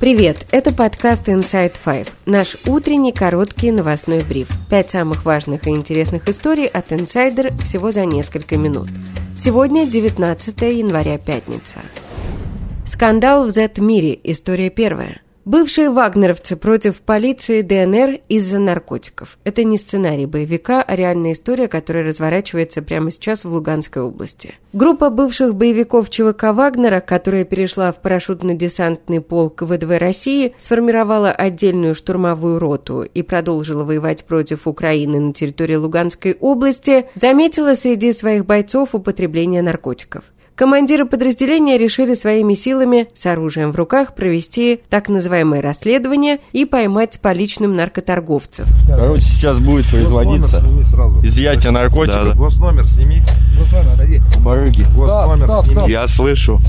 Привет! Это подкаст Inside Five, наш утренний короткий новостной бриф. Пять самых важных и интересных историй от инсайдер всего за несколько минут. Сегодня 19 января, пятница. Скандал в Z-мире. История первая. Бывшие вагнеровцы против полиции ДНР из-за наркотиков. Это не сценарий боевика, а реальная история, которая разворачивается прямо сейчас в Луганской области. Группа бывших боевиков ЧВК Вагнера, которая перешла в парашютно-десантный полк ВДВ России, сформировала отдельную штурмовую роту и продолжила воевать против Украины на территории Луганской области, заметила среди своих бойцов употребление наркотиков. Командиры подразделения решили своими силами с оружием в руках провести так называемое расследование и поймать с поличным наркоторговцев. Короче, сейчас будет производиться изъятие наркотиков. Да, да. Госномер сними. Госномер, отойди. Барыги. Госномер стоп, стоп, сними. Я слышу.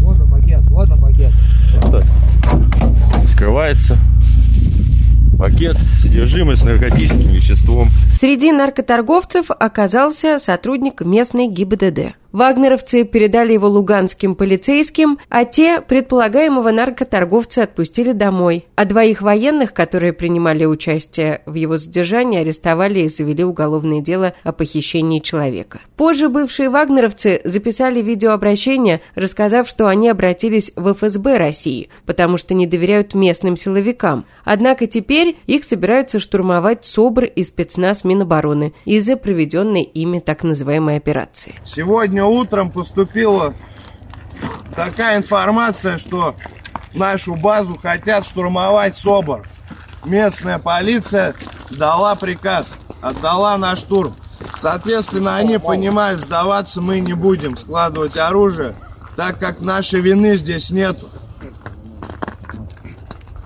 Вот он пакет, вот он пакет. Вот Скрывается пакет, содержимое с наркотическим веществом. Среди наркоторговцев оказался сотрудник местной ГИБДД. Вагнеровцы передали его луганским полицейским, а те предполагаемого наркоторговца отпустили домой. А двоих военных, которые принимали участие в его задержании, арестовали и завели уголовное дело о похищении человека. Позже бывшие вагнеровцы записали видеообращение, рассказав, что они обратились в ФСБ России, потому что не доверяют местным силовикам. Однако теперь их собираются штурмовать СОБР и спецназ Минобороны из-за проведенной ими так называемой операции. Сегодня сегодня утром поступила такая информация, что нашу базу хотят штурмовать СОБР. Местная полиция дала приказ, отдала на штурм. Соответственно, они понимают, сдаваться мы не будем, складывать оружие, так как нашей вины здесь нету.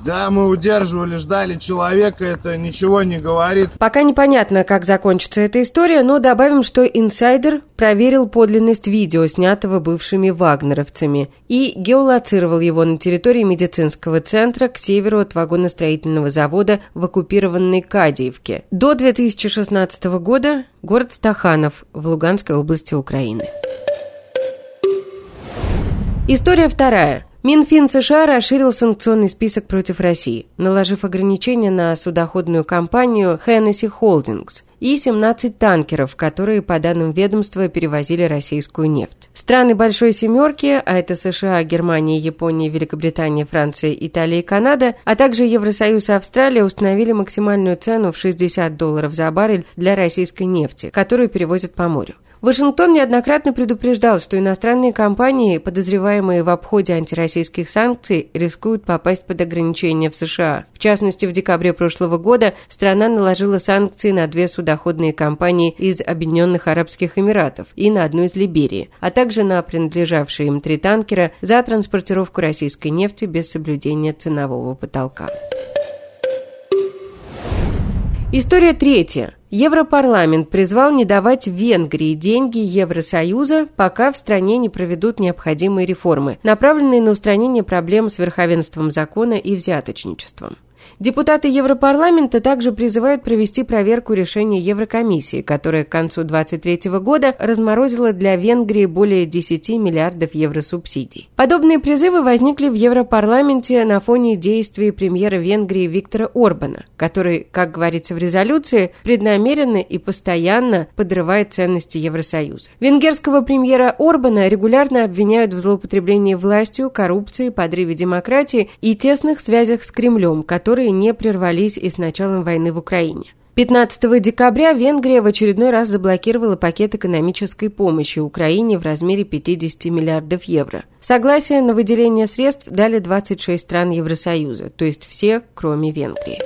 Да, мы удерживали, ждали человека, это ничего не говорит. Пока непонятно, как закончится эта история, но добавим, что инсайдер проверил подлинность видео, снятого бывшими вагнеровцами, и геолоцировал его на территории медицинского центра к северу от вагоностроительного завода в оккупированной Кадиевке. До 2016 года город Стаханов в Луганской области Украины. История вторая. Минфин США расширил санкционный список против России, наложив ограничения на судоходную компанию Hennessy Holdings и 17 танкеров, которые, по данным ведомства, перевозили российскую нефть. Страны Большой Семерки, а это США, Германия, Япония, Великобритания, Франция, Италия и Канада, а также Евросоюз и Австралия установили максимальную цену в 60 долларов за баррель для российской нефти, которую перевозят по морю. Вашингтон неоднократно предупреждал, что иностранные компании, подозреваемые в обходе антироссийских санкций, рискуют попасть под ограничения в США. В частности, в декабре прошлого года страна наложила санкции на две судоходные компании из Объединенных Арабских Эмиратов и на одну из Либерии, а также на принадлежавшие им три танкера за транспортировку российской нефти без соблюдения ценового потолка. История третья. Европарламент призвал не давать Венгрии деньги Евросоюза, пока в стране не проведут необходимые реформы, направленные на устранение проблем с верховенством закона и взяточничеством. Депутаты Европарламента также призывают провести проверку решения Еврокомиссии, которая к концу 2023 года разморозила для Венгрии более 10 миллиардов евро субсидий. Подобные призывы возникли в Европарламенте на фоне действий премьера Венгрии Виктора Орбана, который, как говорится в резолюции, преднамеренно и постоянно подрывает ценности Евросоюза. Венгерского премьера Орбана регулярно обвиняют в злоупотреблении властью, коррупции, подрыве демократии и тесных связях с Кремлем, которые которые не прервались и с началом войны в Украине. 15 декабря Венгрия в очередной раз заблокировала пакет экономической помощи Украине в размере 50 миллиардов евро. Согласие на выделение средств дали 26 стран Евросоюза, то есть все, кроме Венгрии.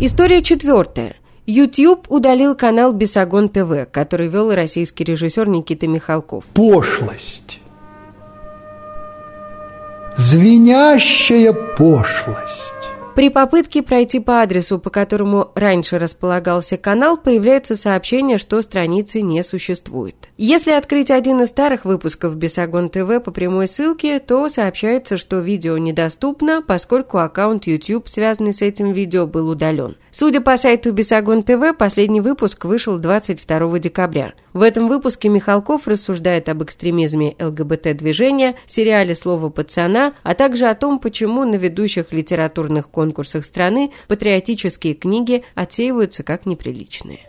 История четвертая. YouTube удалил канал Бесогон ТВ, который вел российский режиссер Никита Михалков. Пошлость звенящая пошлость. При попытке пройти по адресу, по которому раньше располагался канал, появляется сообщение, что страницы не существует. Если открыть один из старых выпусков Бесогон ТВ по прямой ссылке, то сообщается, что видео недоступно, поскольку аккаунт YouTube, связанный с этим видео, был удален. Судя по сайту Бесогон ТВ, последний выпуск вышел 22 декабря. В этом выпуске Михалков рассуждает об экстремизме ЛГБТ-движения, сериале «Слово пацана», а также о том, почему на ведущих литературных конкурсах страны патриотические книги отсеиваются как неприличные.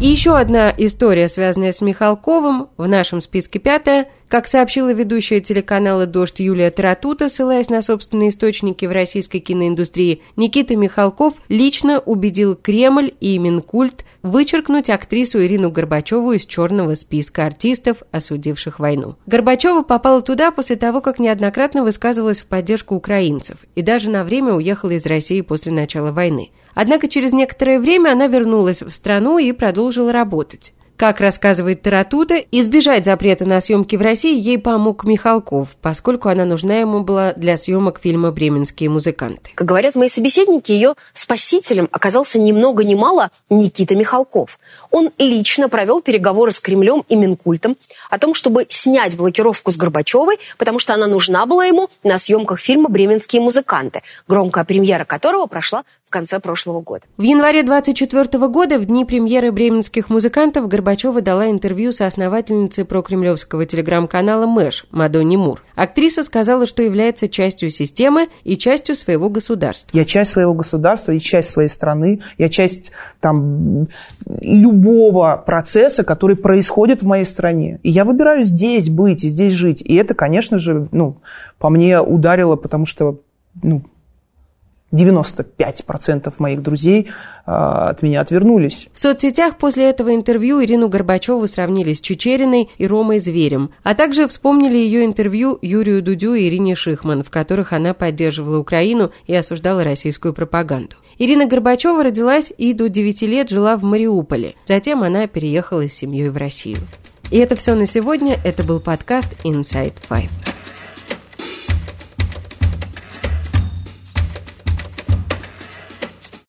И еще одна история, связанная с Михалковым, в нашем списке пятая. Как сообщила ведущая телеканала «Дождь» Юлия Таратута, ссылаясь на собственные источники в российской киноиндустрии, Никита Михалков лично убедил Кремль и Минкульт вычеркнуть актрису Ирину Горбачеву из черного списка артистов, осудивших войну. Горбачева попала туда после того, как неоднократно высказывалась в поддержку украинцев и даже на время уехала из России после начала войны. Однако через некоторое время она вернулась в страну и продолжила работать. Как рассказывает Таратута, избежать запрета на съемки в России ей помог Михалков, поскольку она нужна ему была для съемок фильма «Бременские музыканты». Как говорят мои собеседники, ее спасителем оказался ни много ни мало Никита Михалков. Он лично провел переговоры с Кремлем и Минкультом о том, чтобы снять блокировку с Горбачевой, потому что она нужна была ему на съемках фильма «Бременские музыканты», громкая премьера которого прошла в конце прошлого года. В январе 24 года, в дни премьеры бременских музыкантов, Горбачева дала интервью со основательницей прокремлевского телеграм-канала «Мэш» Мадонни Мур. Актриса сказала, что является частью системы и частью своего государства. Я часть своего государства и часть своей страны, я часть там любого процесса, который происходит в моей стране. И я выбираю здесь быть и здесь жить. И это, конечно же, ну, по мне ударило, потому что ну, 95% моих друзей э, от меня отвернулись. В соцсетях после этого интервью Ирину Горбачеву сравнили с Чечериной и Ромой Зверем, а также вспомнили ее интервью Юрию Дудю и Ирине Шихман, в которых она поддерживала Украину и осуждала российскую пропаганду. Ирина Горбачева родилась и до 9 лет жила в Мариуполе. Затем она переехала с семьей в Россию. И это все на сегодня. Это был подкаст Inside Five.